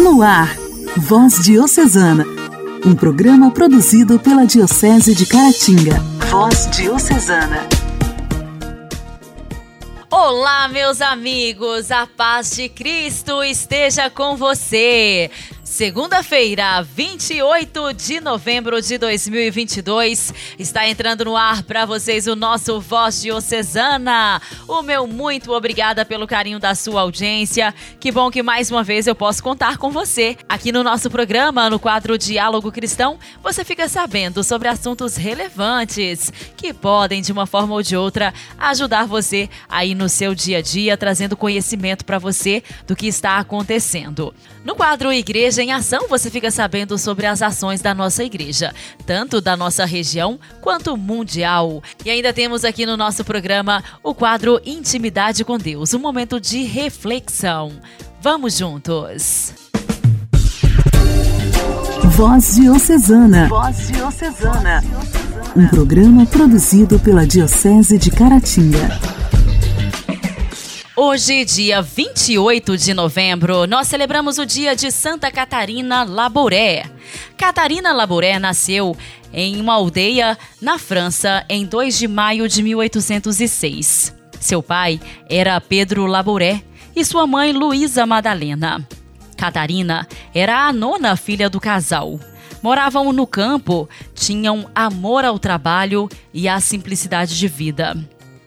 No ar, Voz Diocesana, um programa produzido pela Diocese de Caratinga. Voz Diocesana. Olá, meus amigos, a paz de Cristo esteja com você. Segunda-feira, 28 de novembro de 2022, está entrando no ar para vocês o nosso Voz Diocesana. O meu muito obrigada pelo carinho da sua audiência. Que bom que mais uma vez eu posso contar com você. Aqui no nosso programa, no quadro Diálogo Cristão, você fica sabendo sobre assuntos relevantes que podem, de uma forma ou de outra, ajudar você aí no seu dia a dia, trazendo conhecimento para você do que está acontecendo. No quadro Igreja em Ação, você fica sabendo sobre as ações da nossa igreja, tanto da nossa região quanto mundial. E ainda temos aqui no nosso programa o quadro Intimidade com Deus, um momento de reflexão. Vamos juntos! Voz Diocesana. Voz Diocesana. Um programa produzido pela Diocese de Caratinga. Hoje, dia 28 de novembro, nós celebramos o dia de Santa Catarina Labouré. Catarina Labouré nasceu em uma aldeia na França em 2 de maio de 1806. Seu pai era Pedro Labouré e sua mãe Luísa Madalena. Catarina era a nona filha do casal. Moravam no campo, tinham amor ao trabalho e à simplicidade de vida.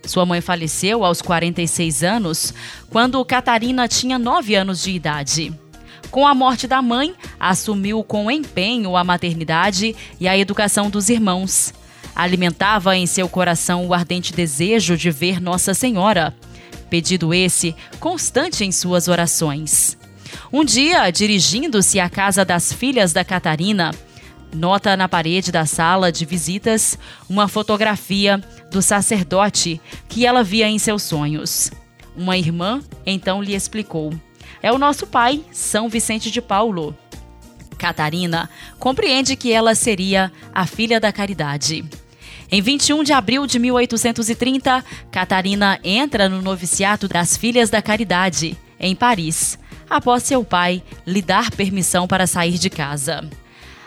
Sua mãe faleceu aos 46 anos, quando Catarina tinha 9 anos de idade. Com a morte da mãe, assumiu com empenho a maternidade e a educação dos irmãos. Alimentava em seu coração o ardente desejo de ver Nossa Senhora, pedido esse constante em suas orações. Um dia, dirigindo-se à casa das filhas da Catarina, nota na parede da sala de visitas uma fotografia do sacerdote que ela via em seus sonhos. Uma irmã então lhe explicou: É o nosso pai, São Vicente de Paulo. Catarina compreende que ela seria a filha da caridade. Em 21 de abril de 1830, Catarina entra no noviciato das Filhas da Caridade, em Paris, após seu pai lhe dar permissão para sair de casa.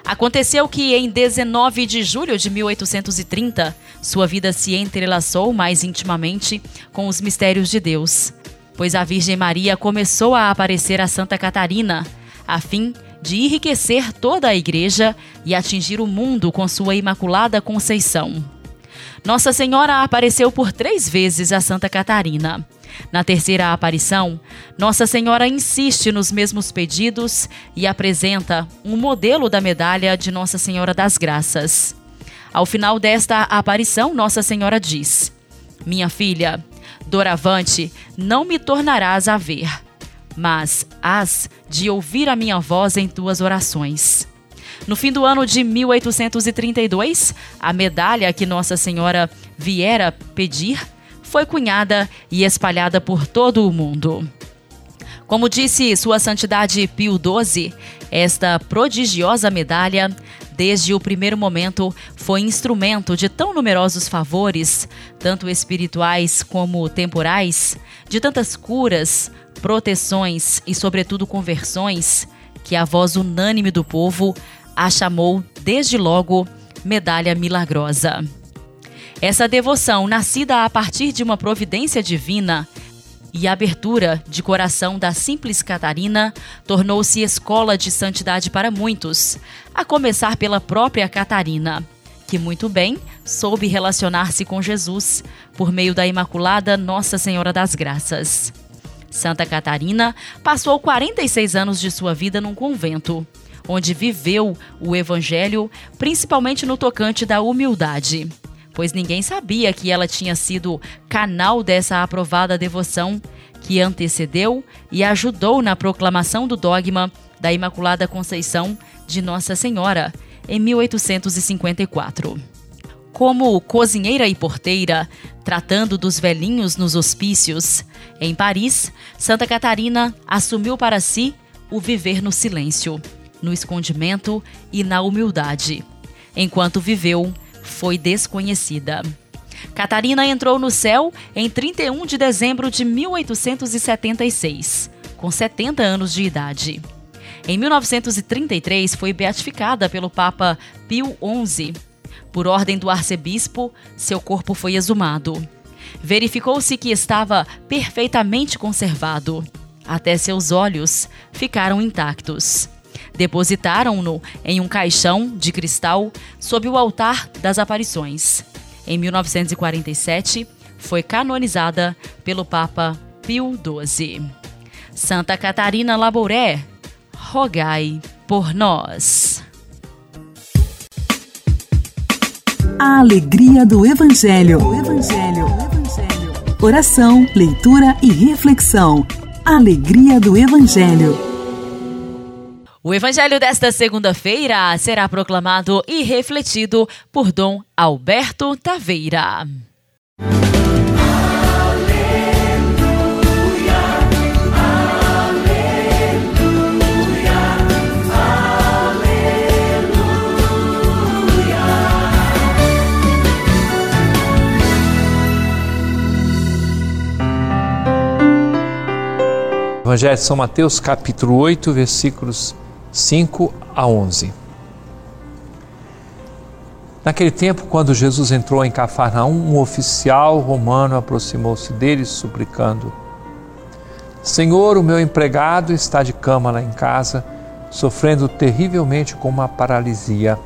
Aconteceu que em 19 de julho de 1830, sua vida se entrelaçou mais intimamente com os mistérios de Deus, pois a Virgem Maria começou a aparecer a Santa Catarina, a fim de enriquecer toda a igreja e atingir o mundo com sua Imaculada Conceição. Nossa Senhora apareceu por três vezes a Santa Catarina. Na terceira aparição, Nossa Senhora insiste nos mesmos pedidos e apresenta um modelo da medalha de Nossa Senhora das Graças. Ao final desta aparição, Nossa Senhora diz: Minha filha, doravante não me tornarás a ver, mas hás de ouvir a minha voz em tuas orações. No fim do ano de 1832, a medalha que Nossa Senhora viera pedir foi cunhada e espalhada por todo o mundo. Como disse Sua Santidade Pio XII, esta prodigiosa medalha, desde o primeiro momento, foi instrumento de tão numerosos favores, tanto espirituais como temporais, de tantas curas, proteções e, sobretudo, conversões, que a voz unânime do povo a chamou, desde logo, medalha milagrosa. Essa devoção, nascida a partir de uma providência divina e abertura de coração da simples Catarina, tornou-se escola de santidade para muitos, a começar pela própria Catarina, que muito bem soube relacionar-se com Jesus por meio da Imaculada Nossa Senhora das Graças. Santa Catarina passou 46 anos de sua vida num convento, onde viveu o Evangelho, principalmente no tocante da humildade pois ninguém sabia que ela tinha sido canal dessa aprovada devoção que antecedeu e ajudou na proclamação do dogma da Imaculada Conceição de Nossa Senhora em 1854. Como cozinheira e porteira, tratando dos velhinhos nos hospícios, em Paris, Santa Catarina assumiu para si o viver no silêncio, no escondimento e na humildade, enquanto viveu foi desconhecida. Catarina entrou no céu em 31 de dezembro de 1876, com 70 anos de idade. Em 1933, foi beatificada pelo Papa Pio XI. Por ordem do arcebispo, seu corpo foi exumado. Verificou-se que estava perfeitamente conservado. Até seus olhos ficaram intactos. Depositaram-no em um caixão de cristal sob o altar das aparições. Em 1947, foi canonizada pelo Papa Pio XII. Santa Catarina Labouré, rogai por nós. A alegria do Evangelho. Evangelho. Evangelho. Oração, leitura e reflexão. Alegria do Evangelho. O Evangelho desta segunda-feira será proclamado e refletido por Dom Alberto Taveira. Evangelho de São Mateus, capítulo 8, versículos 5 a 11. Naquele tempo, quando Jesus entrou em Cafarnaum, um oficial romano aproximou-se dele, suplicando: Senhor, o meu empregado está de cama lá em casa, sofrendo terrivelmente com uma paralisia.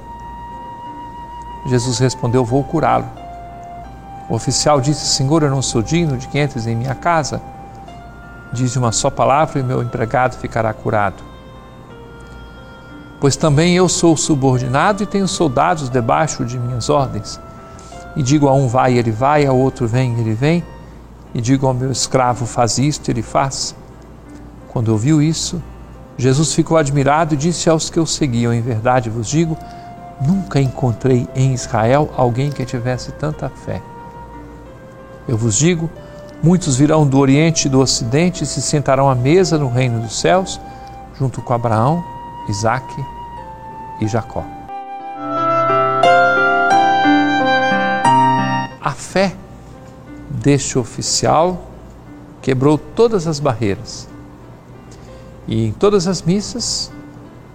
Jesus respondeu: Vou curá-lo. O oficial disse: Senhor, eu não sou digno de que entres em minha casa Diz uma só palavra e meu empregado ficará curado. Pois também eu sou subordinado e tenho soldados debaixo de minhas ordens. E digo a um vai, ele vai, ao outro vem, ele vem. E digo ao meu escravo faz isto, ele faz. Quando ouviu isso, Jesus ficou admirado e disse aos que o seguiam: Em verdade vos digo, nunca encontrei em Israel alguém que tivesse tanta fé. Eu vos digo, Muitos virão do Oriente e do Ocidente e se sentarão à mesa no reino dos céus, junto com Abraão, Isaque e Jacó. A fé deste oficial quebrou todas as barreiras. E em todas as missas,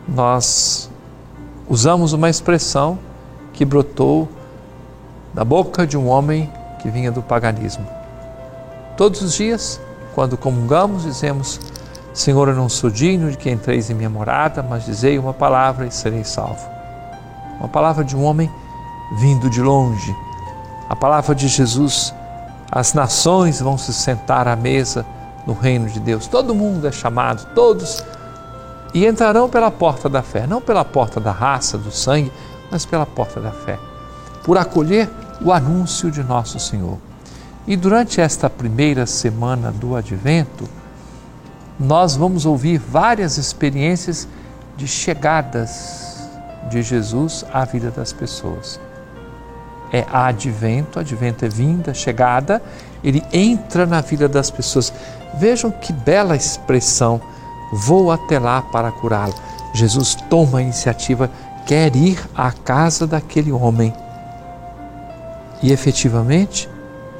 nós usamos uma expressão que brotou da boca de um homem que vinha do paganismo. Todos os dias, quando comungamos, dizemos: Senhor, eu não sou digno de que entreis em minha morada, mas dizei uma palavra e serei salvo. Uma palavra de um homem vindo de longe. A palavra de Jesus: as nações vão se sentar à mesa no reino de Deus. Todo mundo é chamado, todos. E entrarão pela porta da fé, não pela porta da raça, do sangue, mas pela porta da fé, por acolher o anúncio de nosso Senhor. E durante esta primeira semana do Advento, nós vamos ouvir várias experiências de chegadas de Jesus à vida das pessoas. É advento, advento é vinda, chegada, ele entra na vida das pessoas. Vejam que bela expressão, vou até lá para curá-lo. Jesus toma a iniciativa, quer ir à casa daquele homem. E efetivamente,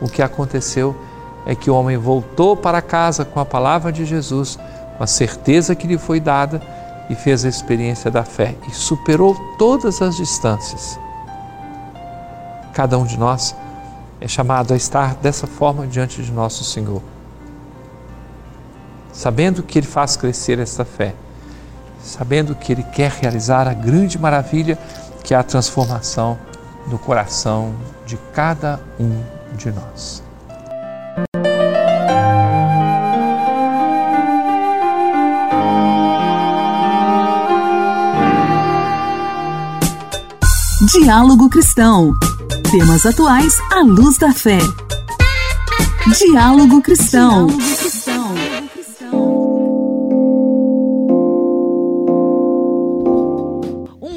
o que aconteceu é que o homem voltou para casa com a palavra de Jesus, com a certeza que lhe foi dada e fez a experiência da fé e superou todas as distâncias. Cada um de nós é chamado a estar dessa forma diante de nosso Senhor, sabendo que Ele faz crescer essa fé, sabendo que Ele quer realizar a grande maravilha que é a transformação no coração de cada um de nós. Diálogo Cristão. Temas atuais à luz da fé. Diálogo Cristão. Diálogo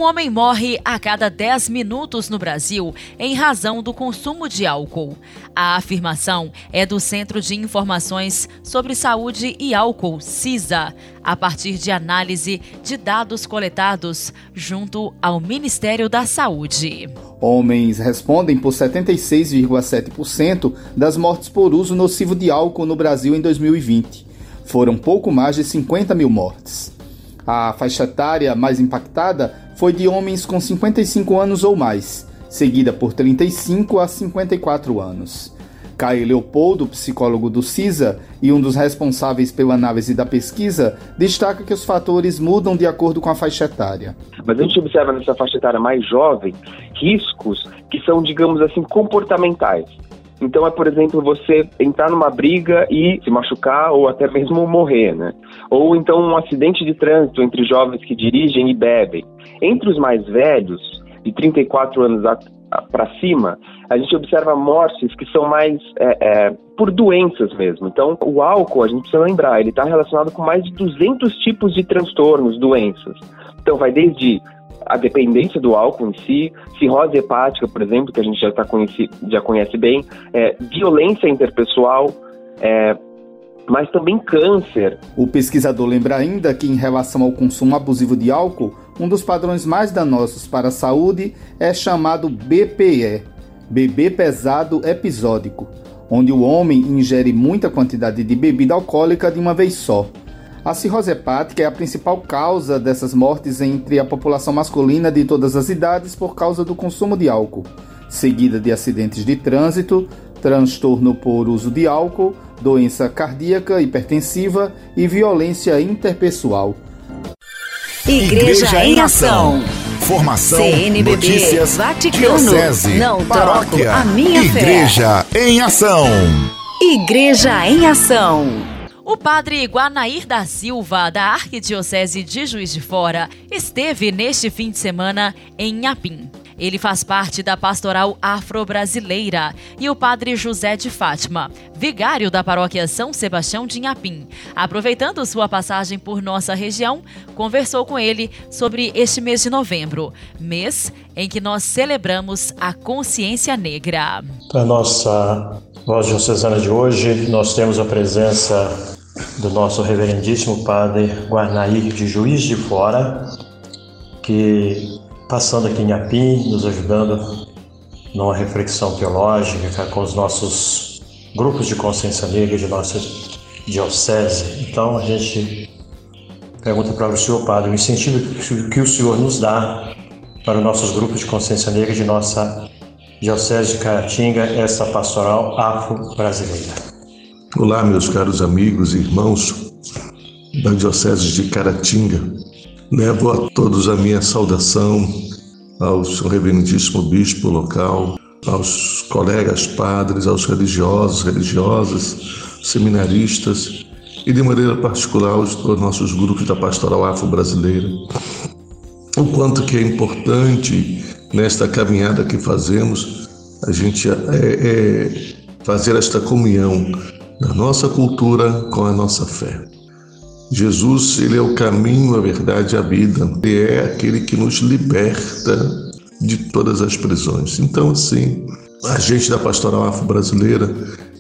homem morre a cada 10 minutos no Brasil em razão do consumo de álcool. A afirmação é do Centro de Informações sobre Saúde e Álcool, CISA, a partir de análise de dados coletados junto ao Ministério da Saúde. Homens respondem por 76,7% das mortes por uso nocivo de álcool no Brasil em 2020. Foram pouco mais de 50 mil mortes. A faixa etária mais impactada foi de homens com 55 anos ou mais, seguida por 35 a 54 anos. Caio Leopoldo, psicólogo do CISA e um dos responsáveis pela análise da pesquisa, destaca que os fatores mudam de acordo com a faixa etária. Mas a gente observa nessa faixa etária mais jovem riscos que são, digamos assim, comportamentais. Então é, por exemplo, você entrar numa briga e se machucar ou até mesmo morrer, né? Ou então um acidente de trânsito entre jovens que dirigem e bebem. Entre os mais velhos, de 34 anos para cima, a gente observa mortes que são mais é, é, por doenças mesmo. Então, o álcool, a gente precisa lembrar, ele está relacionado com mais de 200 tipos de transtornos, doenças. Então, vai desde a dependência do álcool em si, cirrose hepática, por exemplo, que a gente já, tá conheci, já conhece bem, é, violência interpessoal, é, mas também câncer. O pesquisador lembra ainda que, em relação ao consumo abusivo de álcool, um dos padrões mais danosos para a saúde é chamado BPE bebê pesado episódico onde o homem ingere muita quantidade de bebida alcoólica de uma vez só. A cirrose hepática é a principal causa dessas mortes entre a população masculina de todas as idades por causa do consumo de álcool, seguida de acidentes de trânsito, transtorno por uso de álcool, doença cardíaca hipertensiva e violência interpessoal. Igreja, Igreja em Ação. Formação, CNBB, notícias, Vaticano, diocese, não paróquia, a minha Igreja fé. em Ação. Igreja em Ação. O padre Guanair da Silva, da Arquidiocese de Juiz de Fora, esteve neste fim de semana em Nhapim. Ele faz parte da pastoral afro-brasileira e o padre José de Fátima, vigário da paróquia São Sebastião de Inhapim, aproveitando sua passagem por nossa região, conversou com ele sobre este mês de novembro, mês em que nós celebramos a consciência negra. Para a nossa voz diocesana de hoje, nós temos a presença do nosso reverendíssimo padre Guarnair de Juiz de Fora, que passando aqui em Apim, nos ajudando numa reflexão teológica com os nossos grupos de consciência negra de nossa diocese. Então a gente pergunta para o senhor padre o incentivo que o senhor nos dá para os nossos grupos de consciência negra de nossa diocese de Caratinga, essa pastoral afro-brasileira. Olá, meus caros amigos e irmãos da diocese de Caratinga. Levo a todos a minha saudação, ao seu reverendíssimo bispo local, aos colegas padres, aos religiosos, religiosas, seminaristas e de maneira particular aos, aos nossos grupos da pastoral afro-brasileira. O quanto que é importante nesta caminhada que fazemos a gente é, é fazer esta comunhão da nossa cultura com a nossa fé. Jesus, ele é o caminho, a verdade e a vida. Ele é aquele que nos liberta de todas as prisões. Então, assim, a gente da pastoral afro-brasileira,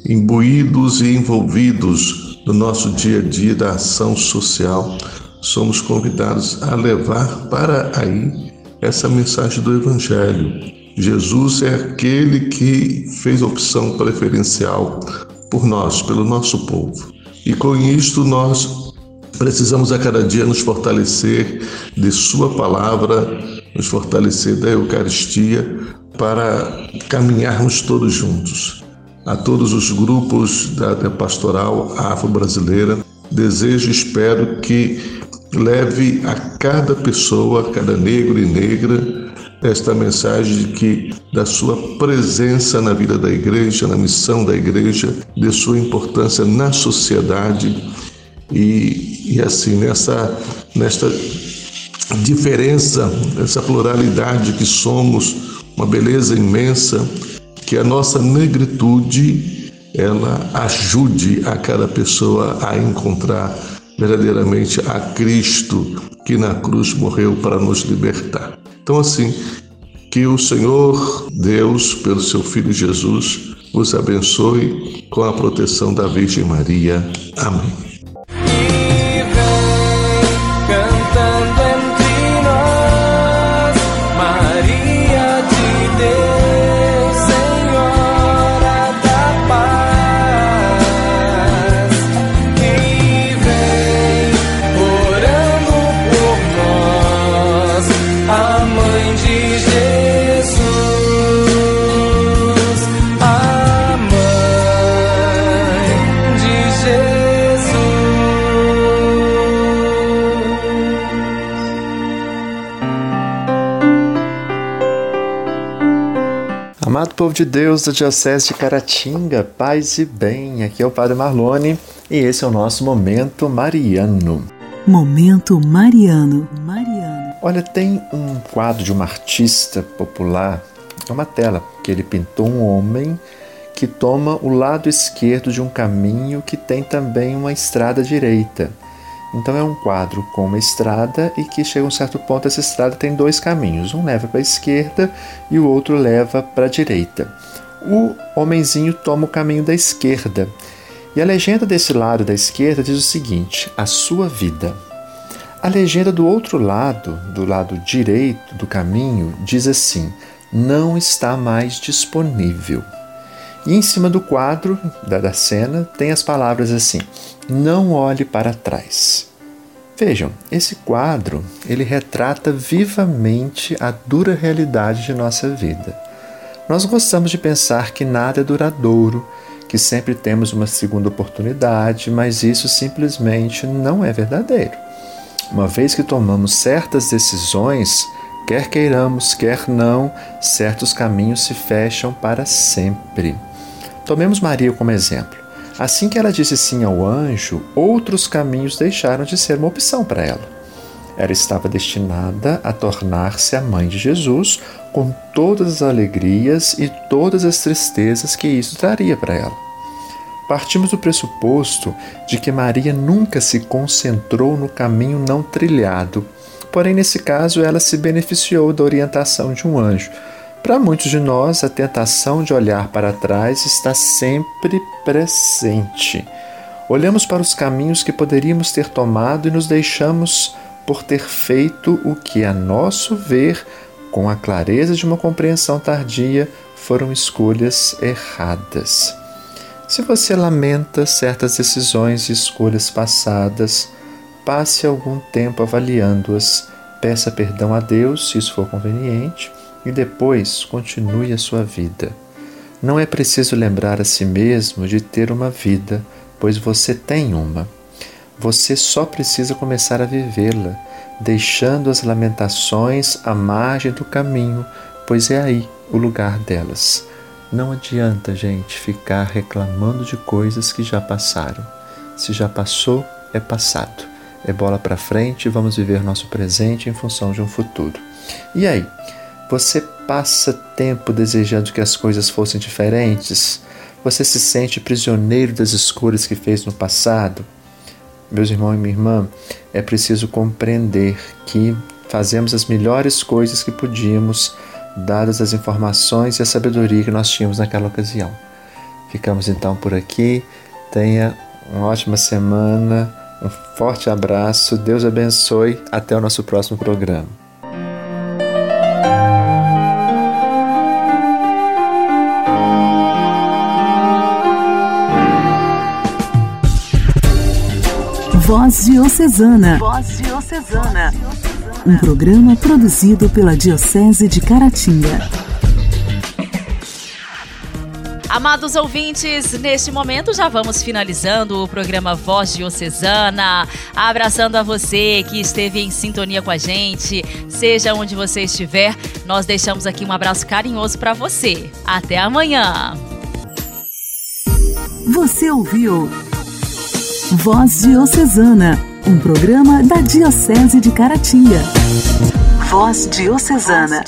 imbuídos e envolvidos no nosso dia a dia da ação social, somos convidados a levar para aí essa mensagem do Evangelho. Jesus é aquele que fez opção preferencial por nós, pelo nosso povo. E com isto nós Precisamos a cada dia nos fortalecer de Sua palavra, nos fortalecer da Eucaristia para caminharmos todos juntos. A todos os grupos da, da pastoral afro-brasileira, desejo e espero que leve a cada pessoa, a cada negro e negra, esta mensagem de que da sua presença na vida da igreja, na missão da igreja, de sua importância na sociedade e, e assim, nessa, nesta diferença, nessa pluralidade que somos, uma beleza imensa, que a nossa negritude ela ajude a cada pessoa a encontrar verdadeiramente a Cristo que na cruz morreu para nos libertar. Então assim, que o Senhor Deus, pelo seu filho Jesus, vos abençoe com a proteção da Virgem Maria. Amém. Povo de Deus da Diocese de Caratinga, paz e bem. Aqui é o Padre Marlone e esse é o nosso Momento Mariano. Momento Mariano. Mariano. Olha, tem um quadro de um artista popular, uma tela, que ele pintou um homem que toma o lado esquerdo de um caminho que tem também uma estrada direita. Então é um quadro com uma estrada e que chega a um certo ponto essa estrada tem dois caminhos, um leva para a esquerda e o outro leva para a direita. O homenzinho toma o caminho da esquerda. E a legenda desse lado da esquerda diz o seguinte: a sua vida. A legenda do outro lado, do lado direito do caminho, diz assim: não está mais disponível. E em cima do quadro da, da cena tem as palavras assim: Não olhe para trás. Vejam, esse quadro ele retrata vivamente a dura realidade de nossa vida. Nós gostamos de pensar que nada é duradouro, que sempre temos uma segunda oportunidade, mas isso simplesmente não é verdadeiro. Uma vez que tomamos certas decisões, quer queiramos, quer não, certos caminhos se fecham para sempre. Tomemos Maria como exemplo. Assim que ela disse sim ao anjo, outros caminhos deixaram de ser uma opção para ela. Ela estava destinada a tornar-se a mãe de Jesus, com todas as alegrias e todas as tristezas que isso traria para ela. Partimos do pressuposto de que Maria nunca se concentrou no caminho não trilhado, porém, nesse caso, ela se beneficiou da orientação de um anjo para muitos de nós, a tentação de olhar para trás está sempre presente. Olhamos para os caminhos que poderíamos ter tomado e nos deixamos por ter feito o que, a nosso ver, com a clareza de uma compreensão tardia, foram escolhas erradas. Se você lamenta certas decisões e escolhas passadas, passe algum tempo avaliando-as, peça perdão a Deus, se isso for conveniente, e depois continue a sua vida. Não é preciso lembrar a si mesmo de ter uma vida, pois você tem uma. Você só precisa começar a vivê-la, deixando as lamentações à margem do caminho, pois é aí o lugar delas. Não adianta, gente, ficar reclamando de coisas que já passaram. Se já passou, é passado. É bola para frente vamos viver nosso presente em função de um futuro. E aí? Você passa tempo desejando que as coisas fossem diferentes? Você se sente prisioneiro das escolhas que fez no passado? Meus irmãos e minha irmã, é preciso compreender que fazemos as melhores coisas que podíamos, dadas as informações e a sabedoria que nós tínhamos naquela ocasião. Ficamos então por aqui. Tenha uma ótima semana, um forte abraço, Deus abençoe. Até o nosso próximo programa. Voz Diocesana. Voz Diocesana. Um programa produzido pela Diocese de Caratinga. Amados ouvintes, neste momento já vamos finalizando o programa Voz Diocesana. Abraçando a você que esteve em sintonia com a gente, seja onde você estiver, nós deixamos aqui um abraço carinhoso para você. Até amanhã. Você ouviu Voz Diocesana, um programa da Diocese de Caratinga. Voz Diocesana.